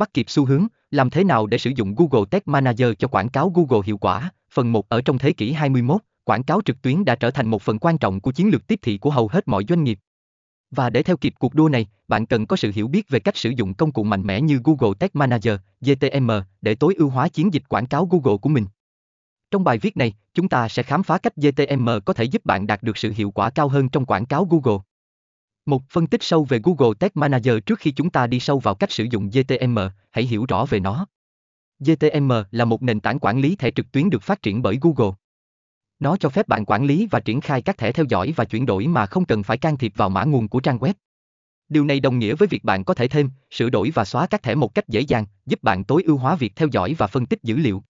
Bắt kịp xu hướng, làm thế nào để sử dụng Google Tag Manager cho quảng cáo Google hiệu quả? Phần 1 ở trong thế kỷ 21, quảng cáo trực tuyến đã trở thành một phần quan trọng của chiến lược tiếp thị của hầu hết mọi doanh nghiệp. Và để theo kịp cuộc đua này, bạn cần có sự hiểu biết về cách sử dụng công cụ mạnh mẽ như Google Tag Manager, GTM, để tối ưu hóa chiến dịch quảng cáo Google của mình. Trong bài viết này, chúng ta sẽ khám phá cách GTM có thể giúp bạn đạt được sự hiệu quả cao hơn trong quảng cáo Google. Một phân tích sâu về Google Tag Manager trước khi chúng ta đi sâu vào cách sử dụng GTM, hãy hiểu rõ về nó. GTM là một nền tảng quản lý thẻ trực tuyến được phát triển bởi Google. Nó cho phép bạn quản lý và triển khai các thẻ theo dõi và chuyển đổi mà không cần phải can thiệp vào mã nguồn của trang web. Điều này đồng nghĩa với việc bạn có thể thêm, sửa đổi và xóa các thẻ một cách dễ dàng, giúp bạn tối ưu hóa việc theo dõi và phân tích dữ liệu.